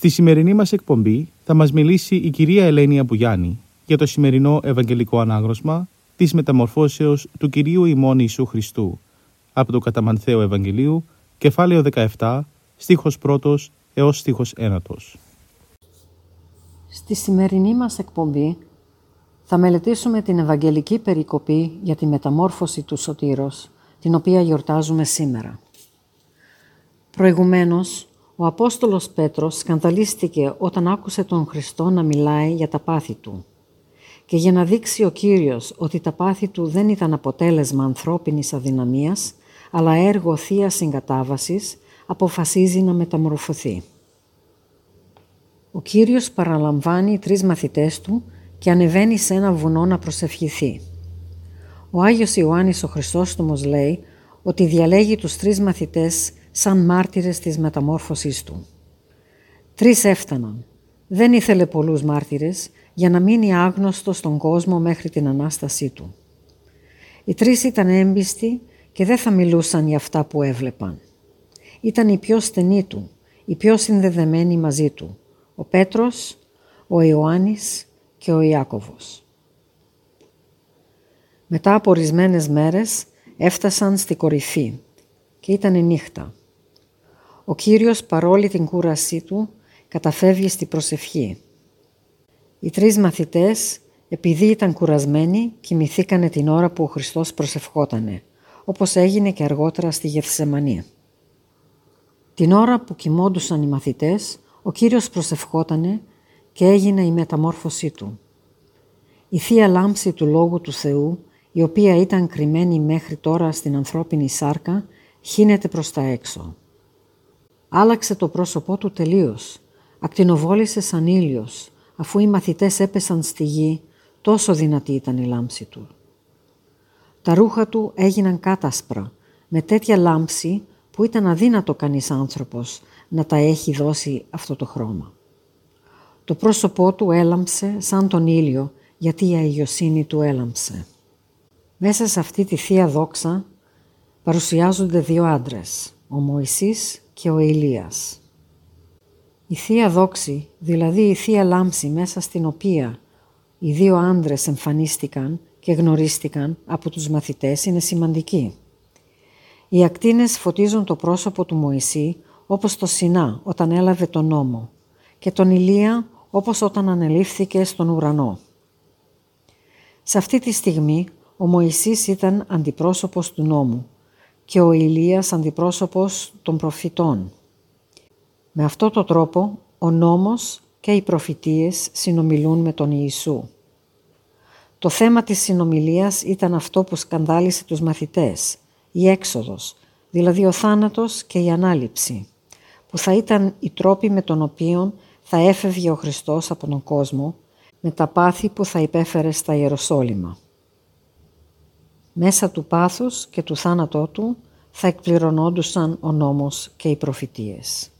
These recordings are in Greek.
Στη σημερινή μας εκπομπή θα μας μιλήσει η κυρία Ελένη Αμπουγιάννη για το σημερινό Ευαγγελικό Ανάγνωσμα της μεταμορφώσεως του Κυρίου ημών Ιησού Χριστού από το Καταμανθέο Ευαγγελίου, κεφάλαιο 17, στίχος 1 έως στίχος 1. Στη σημερινή μας εκπομπή θα μελετήσουμε την Ευαγγελική Περικοπή για τη μεταμόρφωση του Σωτήρος, την οποία γιορτάζουμε σήμερα. Προηγουμένως, ο Απόστολος Πέτρος σκανδαλίστηκε όταν άκουσε τον Χριστό να μιλάει για τα πάθη του. Και για να δείξει ο Κύριος ότι τα πάθη του δεν ήταν αποτέλεσμα ανθρώπινης αδυναμίας, αλλά έργο θεία συγκατάβασης, αποφασίζει να μεταμορφωθεί. Ο Κύριος παραλαμβάνει τρεις μαθητές του και ανεβαίνει σε ένα βουνό να προσευχηθεί. Ο Άγιος Ιωάννης ο Χριστόστομος λέει ότι διαλέγει τους τρεις μαθητές σαν μάρτυρες της μεταμόρφωσής του. Τρεις έφταναν. Δεν ήθελε πολλούς μάρτυρες για να μείνει άγνωστος στον κόσμο μέχρι την Ανάστασή του. Οι τρεις ήταν έμπιστοι και δεν θα μιλούσαν για αυτά που έβλεπαν. Ήταν οι πιο στενοί του, οι πιο συνδεδεμένοι μαζί του, ο Πέτρος, ο Ιωάννης και ο Ιάκωβος. Μετά από ορισμένες μέρες έφτασαν στη κορυφή και ήταν νύχτα. Ο Κύριος παρόλη την κούρασή του καταφεύγει στη προσευχή. Οι τρεις μαθητές, επειδή ήταν κουρασμένοι, κοιμηθήκανε την ώρα που ο Χριστός προσευχότανε, όπως έγινε και αργότερα στη Γεθσεμανή. Την ώρα που κοιμόντουσαν οι μαθητές, ο Κύριος προσευχότανε και έγινε η μεταμόρφωσή του. Η Θεία Λάμψη του Λόγου του Θεού, η οποία ήταν κρυμμένη μέχρι τώρα στην ανθρώπινη σάρκα, χύνεται προς τα έξω. Άλλαξε το πρόσωπό του τελείως. Ακτινοβόλησε σαν ήλιος, αφού οι μαθητές έπεσαν στη γη, τόσο δυνατή ήταν η λάμψη του. Τα ρούχα του έγιναν κάτασπρα, με τέτοια λάμψη που ήταν αδύνατο κανείς άνθρωπος να τα έχει δώσει αυτό το χρώμα. Το πρόσωπό του έλαμψε σαν τον ήλιο, γιατί η αγιοσύνη του έλαμψε. Μέσα σε αυτή τη Θεία Δόξα παρουσιάζονται δύο άντρες, ο Μωυσής και ο Ηλίας. Η Θεία Δόξη, δηλαδή η Θεία Λάμψη μέσα στην οποία οι δύο άντρες εμφανίστηκαν και γνωρίστηκαν από τους μαθητές είναι σημαντική. Οι ακτίνες φωτίζουν το πρόσωπο του Μωυσή όπως το Σινά όταν έλαβε τον νόμο και τον Ηλία όπως όταν ανελήφθηκε στον ουρανό. Σε αυτή τη στιγμή ο Μωυσής ήταν αντιπρόσωπος του νόμου και ο Ηλίας αντιπρόσωπος των προφητών. Με αυτό το τρόπο ο νόμος και οι προφητείες συνομιλούν με τον Ιησού. Το θέμα της συνομιλίας ήταν αυτό που σκανδάλισε τους μαθητές, η έξοδος, δηλαδή ο θάνατος και η ανάληψη, που θα ήταν οι τρόποι με τον οποίο θα έφευγε ο Χριστός από τον κόσμο με τα πάθη που θα υπέφερε στα Ιεροσόλυμα. Μέσα του πάθους και του θάνατό του θα εκπληρωνόντουσαν ο νόμος και οι προφητείες.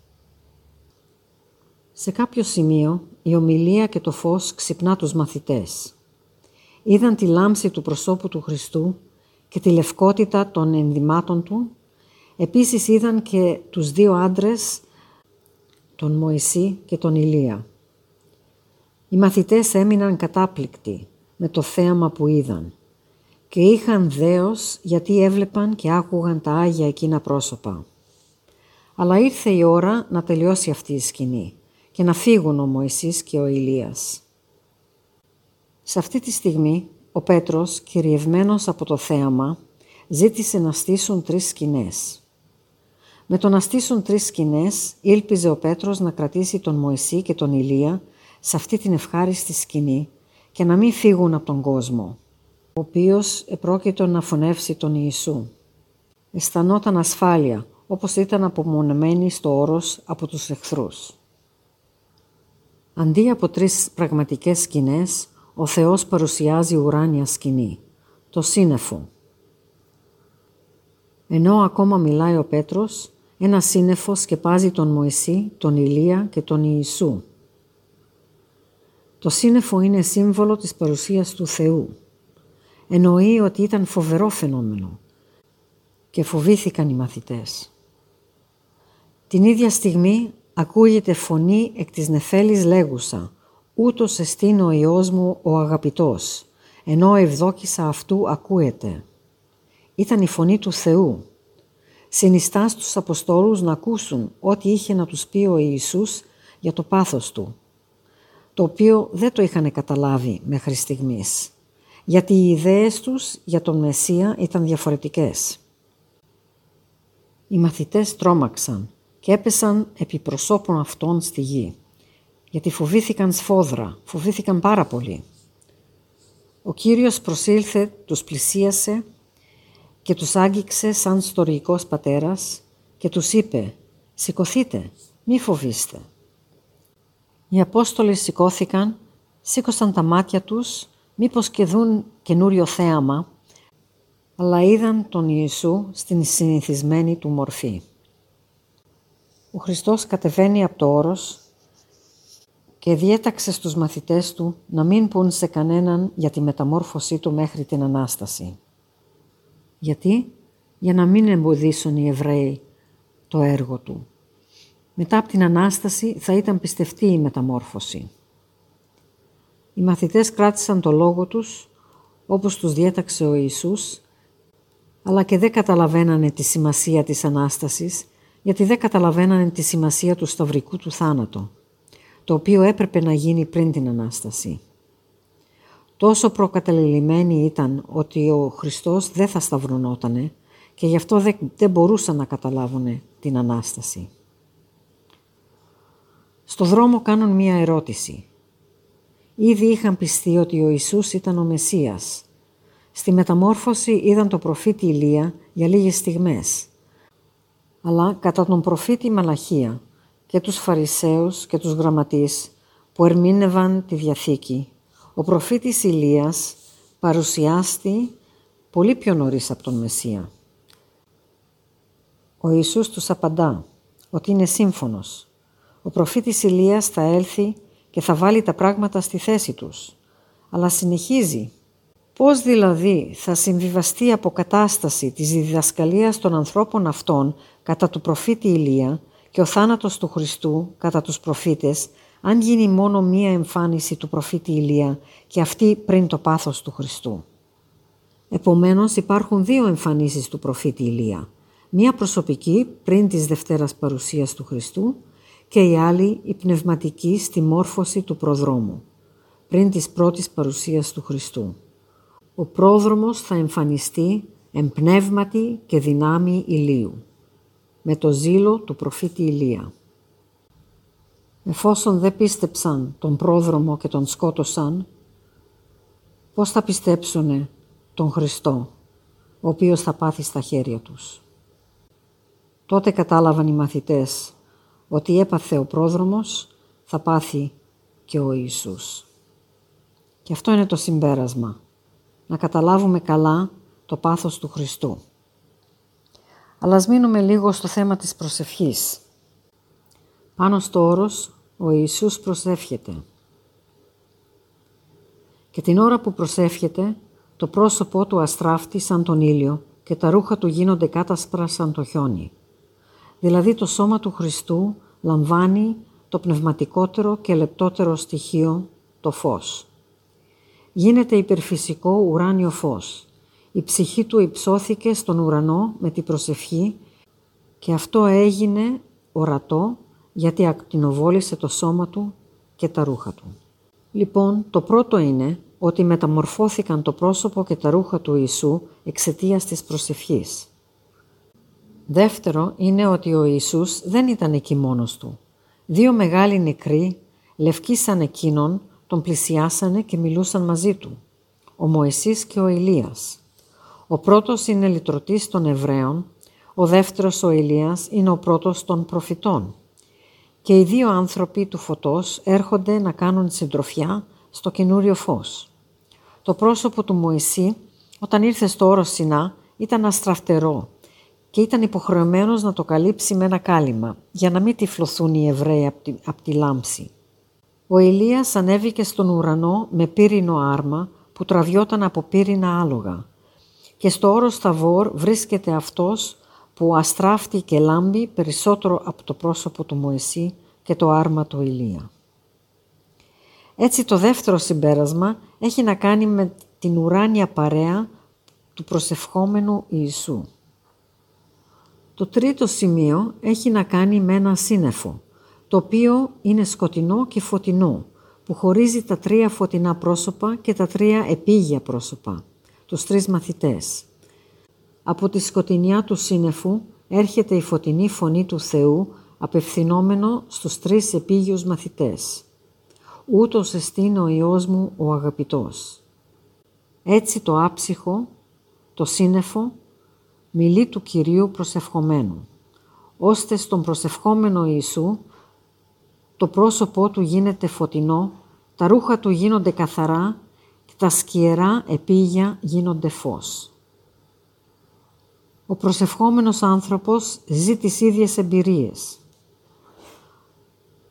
Σε κάποιο σημείο η ομιλία και το φως ξυπνά τους μαθητές. Είδαν τη λάμψη του προσώπου του Χριστού και τη λευκότητα των ενδυμάτων του. Επίσης είδαν και τους δύο άντρες, τον Μωυσή και τον Ηλία. Οι μαθητές έμειναν κατάπληκτοι με το θέαμα που είδαν και είχαν δέος γιατί έβλεπαν και άκουγαν τα Άγια εκείνα πρόσωπα. Αλλά ήρθε η ώρα να τελειώσει αυτή η σκηνή και να φύγουν ο Μωυσής και ο Ηλίας. Σε αυτή τη στιγμή ο Πέτρος, κυριευμένος από το θέαμα, ζήτησε να στήσουν τρεις σκηνές. Με το να στήσουν τρεις σκηνές, ήλπιζε ο Πέτρος να κρατήσει τον Μωυσή και τον Ηλία σε αυτή την ευχάριστη σκηνή και να μην φύγουν από τον κόσμο, ο οποίος επρόκειτο να φωνεύσει τον Ιησού. Αισθανόταν ασφάλεια, όπως ήταν απομονεμένη στο όρος από τους εχθρούς. Αντί από τρεις πραγματικές σκηνές, ο Θεός παρουσιάζει ουράνια σκηνή, το σύννεφο. Ενώ ακόμα μιλάει ο Πέτρος, ένα σύννεφο σκεπάζει τον Μωυσή, τον Ηλία και τον Ιησού. Το σύννεφο είναι σύμβολο της παρουσίας του Θεού. Εννοεί ότι ήταν φοβερό φαινόμενο και φοβήθηκαν οι μαθητές. Την ίδια στιγμή ακούγεται φωνή εκ της νεφέλης λέγουσα «Ούτως εστίν ο Υιός μου ο αγαπητός», ενώ ευδόκισα αυτού ακούεται. Ήταν η φωνή του Θεού. Συνιστά στους Αποστόλους να ακούσουν ό,τι είχε να τους πει ο Ιησούς για το πάθος Του, το οποίο δεν το είχαν καταλάβει μέχρι στιγμής, γιατί οι ιδέες τους για τον Μεσσία ήταν διαφορετικές. Οι μαθητές τρόμαξαν και έπεσαν επί προσώπων αυτών στη γη, γιατί φοβήθηκαν σφόδρα, φοβήθηκαν πάρα πολύ. Ο Κύριος προσήλθε, τους πλησίασε και τους άγγιξε σαν στοργικός πατέρας και τους είπε «Σηκωθείτε, μη φοβήστε». Οι Απόστολοι σηκώθηκαν, σήκωσαν τα μάτια τους, μήπως και δουν καινούριο θέαμα, αλλά είδαν τον Ιησού στην συνηθισμένη του μορφή. Ο Χριστός κατεβαίνει από το όρος και διέταξε στους μαθητές του να μην πούν σε κανέναν για τη μεταμόρφωσή του μέχρι την Ανάσταση. Γιατί; Για να μην εμποδίσουν οι Εβραίοι το έργο του. Μετά από την Ανάσταση θα ήταν πιστευτή η μεταμόρφωση. Οι μαθητές κράτησαν το λόγο τους όπως τους διέταξε ο Ιησούς, αλλά και δεν καταλαβαίνανε τη σημασία της Ανάστασης, γιατί δεν καταλαβαίνανε τη σημασία του σταυρικού του θάνατο, το οποίο έπρεπε να γίνει πριν την Ανάσταση. Τόσο προκαταληλημένοι ήταν ότι ο Χριστός δεν θα σταυρωνότανε και γι' αυτό δεν μπορούσαν να καταλάβουν την Ανάσταση. Στο δρόμο κάνουν μία ερώτηση. Ήδη είχαν πιστεί ότι ο Ιησούς ήταν ο Μεσσίας. Στη μεταμόρφωση είδαν το προφήτη Ηλία για λίγες στιγμές. Αλλά κατά τον προφήτη Μαλαχία και τους Φαρισαίους και τους γραμματείς που ερμήνευαν τη Διαθήκη ο προφήτης Ηλίας παρουσιάστη πολύ πιο νωρίς από τον Μεσσία. Ο Ιησούς τους απαντά ότι είναι σύμφωνος. Ο προφήτης Ηλίας θα έλθει και θα βάλει τα πράγματα στη θέση τους. Αλλά συνεχίζει. Πώς δηλαδή θα συμβιβαστεί η αποκατάσταση της διδασκαλίας των ανθρώπων αυτών κατά του προφήτη Ηλία και ο θάνατος του Χριστού κατά τους προφήτες αν γίνει μόνο μία εμφάνιση του προφήτη Ηλία και αυτή πριν το πάθος του Χριστού. Επομένως υπάρχουν δύο εμφανίσεις του προφήτη Ηλία. Μία προσωπική πριν της Δευτέρας παρουσίας του Χριστού και η άλλη η πνευματική στη μόρφωση του προδρόμου, πριν της πρώτης παρουσίας του Χριστού. Ο πρόδρομος θα εμφανιστεί εμπνεύματι και δυνάμει ηλίου, με το ζήλο του προφήτη Ηλία. Εφόσον δεν πίστεψαν τον πρόδρομο και τον σκότωσαν, πώς θα πιστέψουνε τον Χριστό, ο οποίος θα πάθει στα χέρια τους; Τότε κατάλαβαν οι μαθητές ότι έπαθε ο πρόδρομος, θα πάθει και ο Ιησούς. Και αυτό είναι το συμπέρασμα, να καταλάβουμε καλά το πάθος του Χριστού. Αλλά ας μείνουμε λίγο στο θέμα της προσευχής. Πάνω στο όρος ο Ιησούς προσεύχεται. Και την ώρα που προσεύχεται, το πρόσωπό του αστράφτει σαν τον ήλιο και τα ρούχα του γίνονται κάτασπρα σαν το χιόνι. Δηλαδή το σώμα του Χριστού λαμβάνει το πνευματικότερο και λεπτότερο στοιχείο, το φως. Γίνεται υπερφυσικό ουράνιο φως. Η ψυχή του υψώθηκε στον ουρανό με την προσευχή και αυτό έγινε ορατό γιατί ακτινοβόλησε το σώμα του και τα ρούχα του. Λοιπόν, το πρώτο είναι ότι μεταμορφώθηκαν το πρόσωπο και τα ρούχα του Ιησού εξαιτίας της προσευχής. Δεύτερο είναι ότι ο Ιησούς δεν ήταν εκεί μόνος του. Δύο μεγάλοι νεκροί Λευκοί σαν εκείνον τον πλησιάσανε και μιλούσαν μαζί του. Ο Μωυσής και ο Ηλίας. Ο πρώτος είναι λυτρωτής των Εβραίων, ο δεύτερος ο Ηλίας είναι ο πρώτος των προφητών. Και οι δύο άνθρωποι του φωτός έρχονται να κάνουν συντροφιά στο καινούριο φως. Το πρόσωπο του Μωυσή όταν ήρθε στο όρο Σινά ήταν αστραφτερό και ήταν υποχρεωμένος να το καλύψει με ένα κάλυμα για να μην τυφλωθούν οι Εβραίοι από τη, απ τη λάμψη. Ο Ηλίας ανέβηκε στον ουρανό με πύρινο άρμα που τραβιόταν από πύρινα άλογα και στο όρος Σταβόρ βρίσκεται αυτός που αστράφτει και λάμπει περισσότερο από το πρόσωπο του Μωυσή και το άρμα του Ηλία. Έτσι το δεύτερο συμπέρασμα έχει να κάνει με την ουράνια παρέα του προσευχόμενου Ιησού. Το τρίτο σημείο έχει να κάνει με ένα σύννεφο, το οποίο είναι σκοτεινό και φωτεινό, που χωρίζει τα τρία φωτεινά πρόσωπα και τα τρία επίγεια πρόσωπα, τους τρεις μαθητές. Από τη σκοτεινιά του σύννεφου έρχεται η φωτεινή φωνή του Θεού απευθυνόμενο στους τρεις επίγειους μαθητές. «Ούτως εστίν ο Υιός μου ο αγαπητός». Έτσι το άψυχο, το σύννεφο, μιλεί του Κυρίου προσευχομένου, ώστε στον προσευχόμενο Ιησού το πρόσωπό του γίνεται φωτεινό, τα ρούχα του γίνονται καθαρά και τα σκιερά επίγεια γίνονται φως. Ο προσευχόμενος άνθρωπος ζει τις ίδιες εμπειρίες.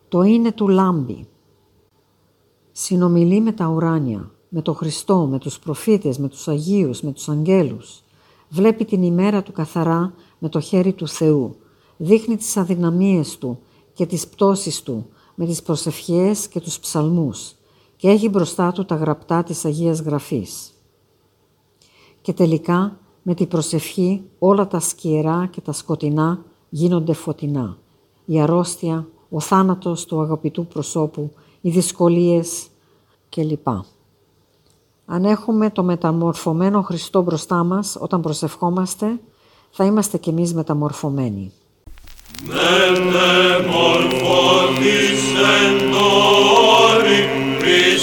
Το είναι του λάμπει. Συνομιλεί με τα ουράνια, με το Χριστό, με τους προφήτες, με τους Αγίους, με τους Αγγέλους. Βλέπει την ημέρα του καθαρά με το χέρι του Θεού. Δείχνει τις αδυναμίες του και τις πτώσεις του με τις προσευχές και τους ψαλμούς και έχει μπροστά του τα γραπτά της Αγίας Γραφής. Και τελικά με την προσευχή όλα τα σκιερά και τα σκοτεινά γίνονται φωτεινά. Η αρρώστια, ο θάνατος του αγαπητού προσώπου, οι δυσκολίες κλπ. Αν έχουμε το μεταμορφωμένο Χριστό μπροστά μας όταν προσευχόμαστε, θα είμαστε κι εμείς μεταμορφωμένοι. Η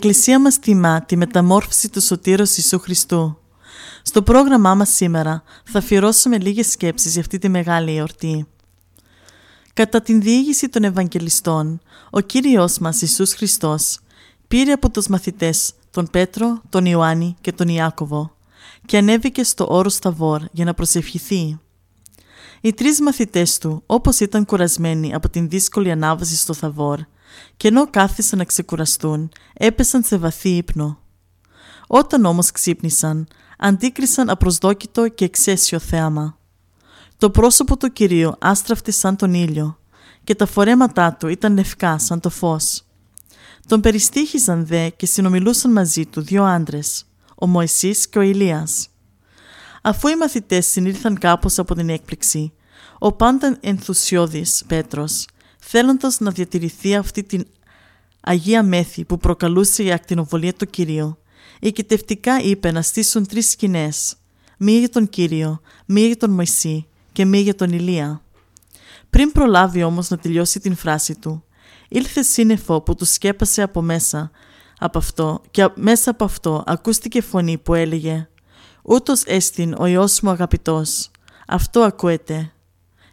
Εκκλησία μας τιμά τη μεταμόρφωση του Σωτήρος Ιησού Χριστού. Στο πρόγραμμά μας σήμερα θα αφιερώσουμε λίγες σκέψεις για αυτή τη μεγάλη εορτή. Κατά την διήγηση των Ευαγγελιστών, ο Κύριος μας Ιησούς Χριστός πήρε από τους μαθητές τον Πέτρο, τον Ιωάννη και τον Ιάκωβο και ανέβηκε στο όρος Σταβόρ για να προσευχηθεί. Οι τρεις μαθητές του, όπως ήταν κουρασμένοι από την δύσκολη ανάβαση στο Θαβόρ, και ενώ κάθισαν να ξεκουραστούν, έπεσαν σε βαθύ ύπνο. Όταν όμως ξύπνησαν, αντίκρισαν απροσδόκητο και εξαίσιο θέαμα. Το πρόσωπο του Κυρίου άστραφτε σαν τον ήλιο και τα φορέματά του ήταν λευκά σαν το φως. Τον περιστήχιζαν δε και συνομιλούσαν μαζί του δύο άντρες, ο Μωυσής και ο Ηλίας. Αφού οι μαθητές συνήλθαν κάπως από την έκπληξη, ο πάντα ενθουσιώδης Πέτρος θέλοντας να διατηρηθεί αυτή την Αγία Μέθη που προκαλούσε η ακτινοβολία του Κυρίου, οικητευτικά είπε να στήσουν τρεις σκηνές, μία για τον Κύριο, μία για τον Μωυσή και μία για τον Ηλία. Πριν προλάβει όμως να τελειώσει την φράση του, ήλθε σύννεφο που τους σκέπασε από μέσα από αυτό και μέσα από αυτό ακούστηκε φωνή που έλεγε «Ούτως έστιν ο Υιός μου αγαπητός, αυτό ακούεται».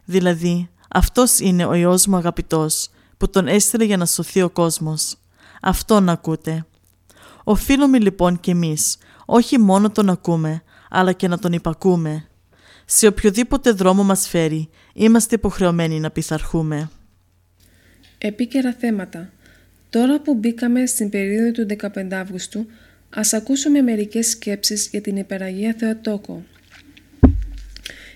Δηλαδή, αυτός είναι ο Υιός μου αγαπητός, που τον έστειλε για να σωθεί ο κόσμος. Αυτόν ακούτε. Οφείλουμε λοιπόν κι εμείς, όχι μόνο τον ακούμε, αλλά και να τον υπακούμε. Σε οποιοδήποτε δρόμο μας φέρει, είμαστε υποχρεωμένοι να πειθαρχούμε. Επίκαιρα θέματα. Τώρα που μπήκαμε στην περίοδο του 15 Αύγουστου, Ας ακούσουμε μερικές σκέψεις για την Υπεραγία Θεοτόκο.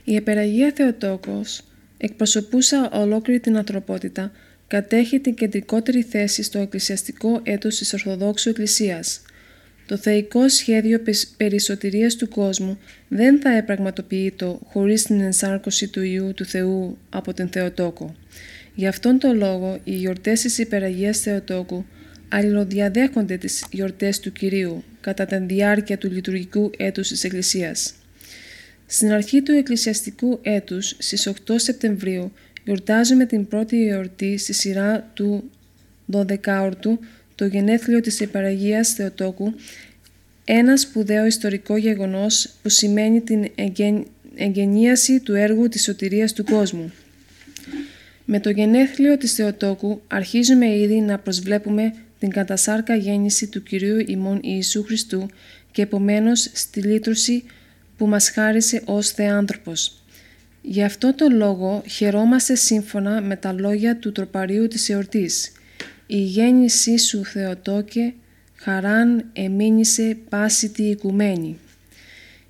Η Υπεραγία Θεοτόκος, εκπροσωπούσα ολόκληρη την ανθρωπότητα, κατέχει την κεντρικότερη θέση στο εκκλησιαστικό έτος της Ορθοδόξου Εκκλησίας. Το θεϊκό σχέδιο περισσοτηρίας του κόσμου δεν θα επραγματοποιείται χωρίς την ενσάρκωση του Ιού του Θεού από την Θεοτόκο. Γι' αυτόν τον λόγο οι γιορτές της Υπεραγίας Θεοτόκου αλληλοδιαδέχονται τις γιορτές του Κυρίου κατά τη διάρκεια του λειτουργικού έτους της Εκκλησίας. Στην αρχή του εκκλησιαστικού έτους, στις 8 Σεπτεμβρίου, γιορτάζουμε την πρώτη εορτή στη σειρά του 12ορτου, το γενέθλιο της Επαραγίας Θεοτόκου, ένα σπουδαίο ιστορικό γεγονός που σημαίνει την εγγενίαση του έργου της σωτηρίας του κόσμου. Με το γενέθλιο της Θεοτόκου αρχίζουμε ήδη να προσβλέπουμε την κατασάρκα γέννηση του Κυρίου ημών Ιησού Χριστού και επομένως στη λύτρωση που μας χάρισε ως Θεάνθρωπος. Γι' αυτό το λόγο χαιρόμαστε σύμφωνα με τα λόγια του τροπαρίου της εορτής. «Η γέννησή σου Θεοτόκε, χαράν εμήνυσε πάση τη οικουμένη».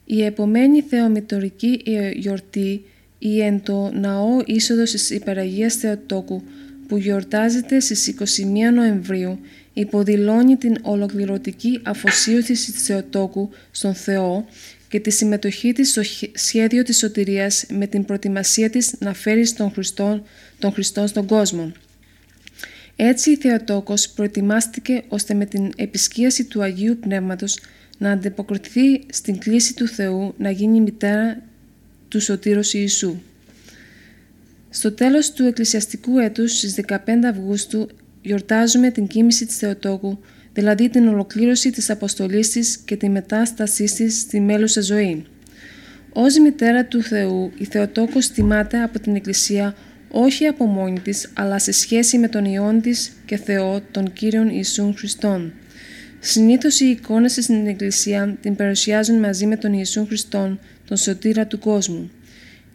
Η επομένη θεομητορική γιορτή ή εν το ναό είσοδος της Υπεραγίας Θεοτόκου που γιορτάζεται στις 21 Νοεμβρίου υποδηλώνει την ολοκληρωτική αφοσίωση της Θεοτόκου στον Θεό και τη συμμετοχή της στο σχέδιο της σωτηρίας με την προετοιμασία της να φέρει τον Χριστό, τον Χριστό στον κόσμο. Έτσι η Θεοτόκος προετοιμάστηκε ώστε με την επισκίαση του Αγίου Πνεύματος να αντιποκριθεί στην κλίση του Θεού να γίνει μητέρα του Σωτήρος Ιησού. Στο τέλος του εκκλησιαστικού έτους στις 15 Αυγούστου γιορτάζουμε την κοίμηση της Θεοτόκου, δηλαδή την ολοκλήρωση της αποστολής της και τη μετάστασή της στη μέλουσα ζωή. Ως μητέρα του Θεού, η Θεοτόκος τιμάται από την Εκκλησία όχι από μόνη της, αλλά σε σχέση με τον Υιόν της και Θεό, τον Κύριον Ιησούν Χριστόν. Συνήθως οι εικόνες στην Εκκλησία την παρουσιάζουν μαζί με τον Ιησούν Χριστόν, τον σωτήρα του κόσμου.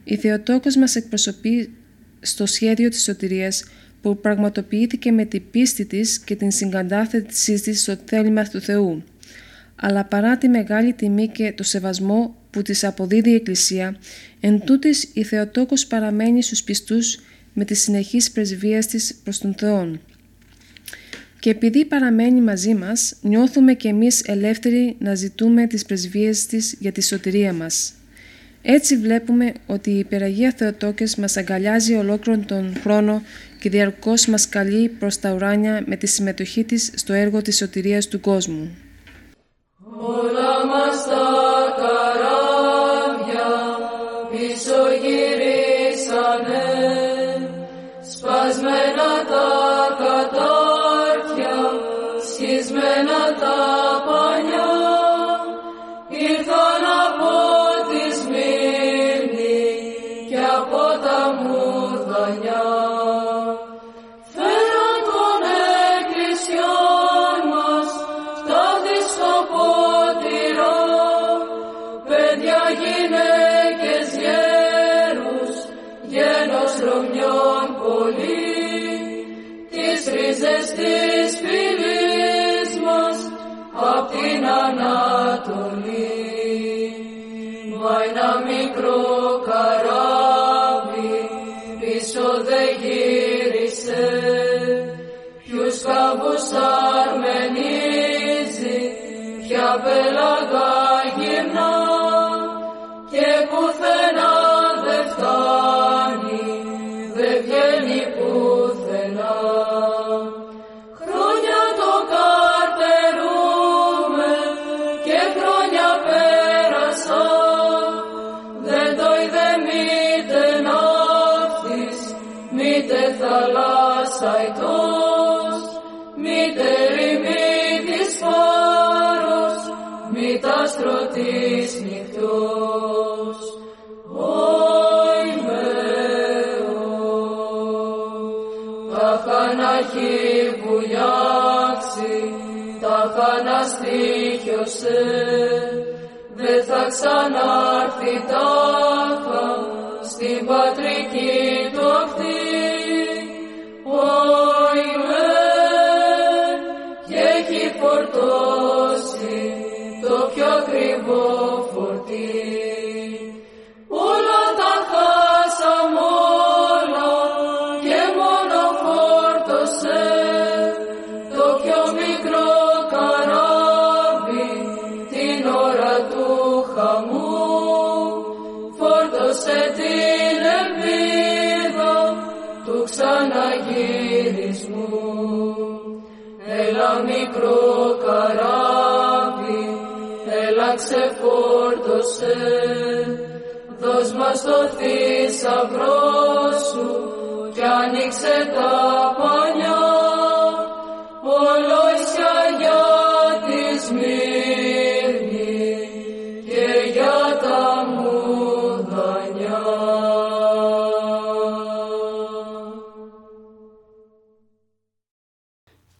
Η Θεοτόκος μας εκπροσωπεί στο σχέδιο της σωτηρίας που πραγματοποιήθηκε με την πίστη της και την συγκατάθεσή της στο θέλημα του Θεού. Αλλά παρά τη μεγάλη τιμή και το σεβασμό που της αποδίδει η Εκκλησία, εν τούτης η Θεοτόκος παραμένει στους πιστούς με τις συνεχείς πρεσβείες της προς τον Θεό. Και επειδή παραμένει μαζί μας, νιώθουμε και εμείς ελεύθεροι να ζητούμε τις πρεσβείες της για τη σωτηρία μας. Έτσι βλέπουμε ότι η Υπεραγία Θεοτόκες μας αγκαλιάζει ολόκληρον τον χρόνο και διαρκώς μας καλεί προς τα ουράνια με τη συμμετοχή της στο έργο της σωτηρίας του κόσμου. Της φυλής μας απ' την Ανατολή. Μα ένα μικρό καράβι πίσω δεν γύρισε ποιους καβούς αρμενίζει ποια πέλαγα χαναχή βουλιάξει, τα χαναστήχιωσε, δεν θα ξανάρθει τάχα στην πατρική ξεφόρτωσε, δώσ' μας το θησαυρό σου κι άνοιξε τα πανιά, ολόισια για τη Σμύρνη και για τα μουδανιά.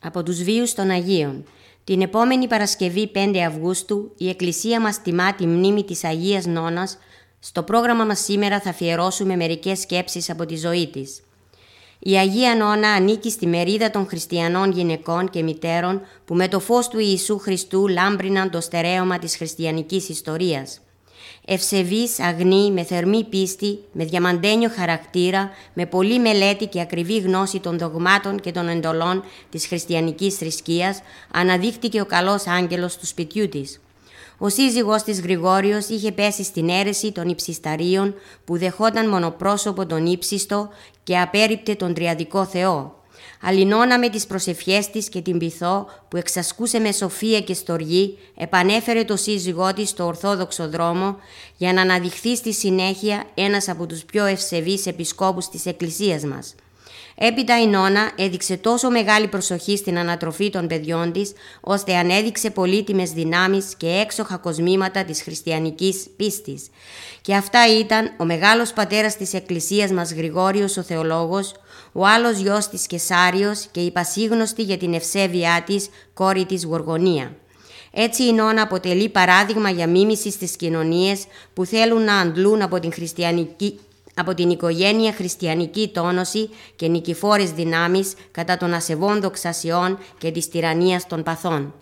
από τους βίους των Αγίων. Την επόμενη Παρασκευή 5 Αυγούστου η Εκκλησία μας τιμά τη μνήμη της Αγίας Νόνας. Στο πρόγραμμα μας σήμερα θα αφιερώσουμε μερικές σκέψεις από τη ζωή της. Η Αγία Νόνα ανήκει στη μερίδα των χριστιανών γυναικών και μητέρων που με το φως του Ιησού Χριστού λάμπριναν το στερέωμα της χριστιανικής ιστορίας. Ευσεβής, αγνή, με θερμή πίστη, με διαμαντένιο χαρακτήρα, με πολλή μελέτη και ακριβή γνώση των δογμάτων και των εντολών της χριστιανικής θρησκείας, αναδείχτηκε ο καλός άγγελος του σπιτιού της. Ο σύζυγός της Γρηγόριος είχε πέσει στην αίρεση των υψισταρίων που δεχόταν μονοπρόσωπο τον ύψιστο και απέριπτε τον τριαδικό Θεό. Αλληνώνα με τις προσευχές της και την πυθό που εξασκούσε με σοφία και στοργή, επανέφερε το σύζυγό της στο ορθόδοξο δρόμο για να αναδειχθεί στη συνέχεια ένας από τους πιο ευσεβείς επισκόπους της Εκκλησίας μας. Έπειτα η Νόνα έδειξε τόσο μεγάλη προσοχή στην ανατροφή των παιδιών της, ώστε ανέδειξε πολύτιμες δυνάμεις και έξοχα κοσμήματα της χριστιανικής πίστης. Και αυτά ήταν ο μεγάλος πατέρας της Εκκλησίας μας Γρηγόριος ο Θεολόγος, ο άλλος γιος της Κεσάριος και η πασίγνωστη για την ευσέβειά της κόρη της Γοργονία. Έτσι η Νόνα αποτελεί παράδειγμα για μίμηση στις κοινωνίες που θέλουν να αντλούν από την, χριστιανική, από την οικογένεια χριστιανική τόνωση και νικηφόρες δυνάμεις κατά των ασεβών δοξασιών και της τυραννίας των παθών.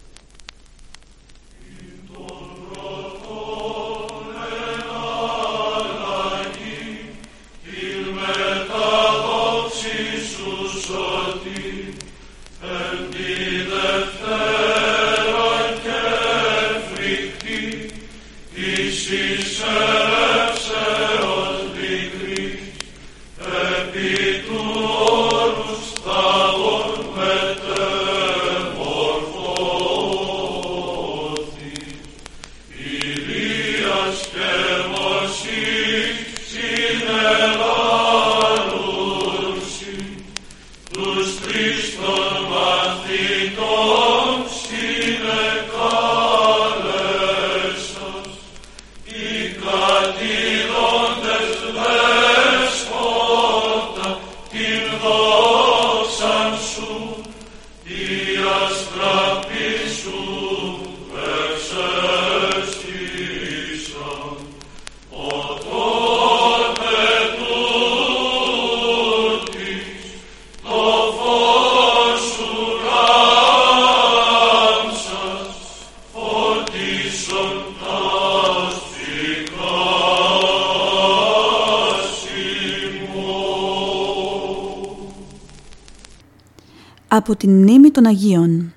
Από την μνήμη των Αγίων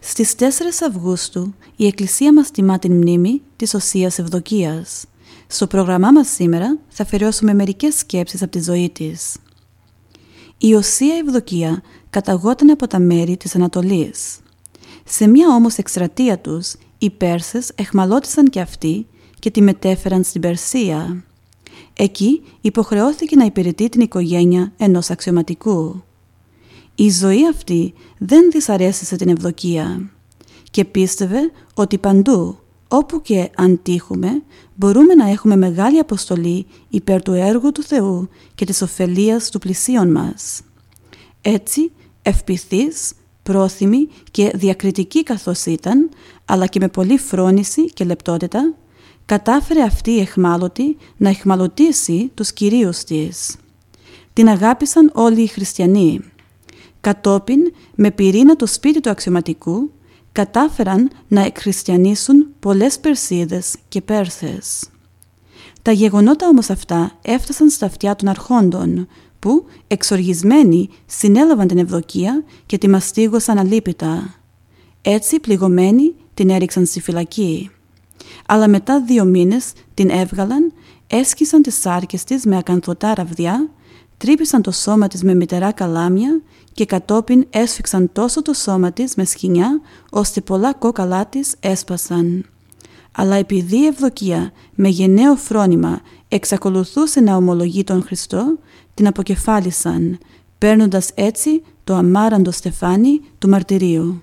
Στις 4 Αυγούστου η Εκκλησία μας τιμά την μνήμη της Οσίας Ευδοκίας. Στο πρόγραμμά μας σήμερα θα αφαιρώσουμε μερικές σκέψεις από τη ζωή της. Η Οσία Ευδοκία καταγόταν από τα μέρη της Ανατολής. Σε μια όμως εκστρατεία τους, οι Πέρσες εχμαλώτησαν και αυτοί και τη μετέφεραν στην Περσία. Εκεί υποχρεώθηκε να υπηρετεί την οικογένεια ενός αξιωματικού. Η ζωή αυτή δεν δυσαρέστησε την Ευδοκία και πίστευε ότι παντού, όπου και αν τύχουμε, μπορούμε να έχουμε μεγάλη αποστολή υπέρ του έργου του Θεού και της ωφελίας του πλησίον μας. Έτσι, ευπηθής, πρόθυμη και διακριτική καθώς ήταν, αλλά και με πολλή φρόνηση και λεπτότητα, κατάφερε αυτή η εχμάλωτη να εχμαλωτήσει τους κυρίους της. Την αγάπησαν όλοι οι χριστιανοί Κατόπιν, με πυρήνα το σπίτι του αξιωματικού, κατάφεραν να εκχριστιανίσουν πολλές Περσίδες και Πέρσες. Τα γεγονότα όμως αυτά έφτασαν στα αυτιά των αρχόντων, που, εξοργισμένοι, συνέλαβαν την Ευδοκία και τη μαστίγωσαν αλίπητα. Έτσι, πληγωμένοι, την έριξαν στη φυλακή. Αλλά μετά δύο μήνες την έβγαλαν, έσκισαν τις σάρκες της με ακανθωτά ραβδιά, τρύπησαν το σώμα της με μητερά καλάμια και κατόπιν έσφιξαν τόσο το σώμα της με σκηνιά, ώστε πολλά κόκαλά της έσπασαν. Αλλά επειδή η Ευδοκία με γενναίο φρόνημα εξακολουθούσε να ομολογεί τον Χριστό, την αποκεφάλισαν, παίρνοντας έτσι το αμάραντο στεφάνι του μαρτυρίου.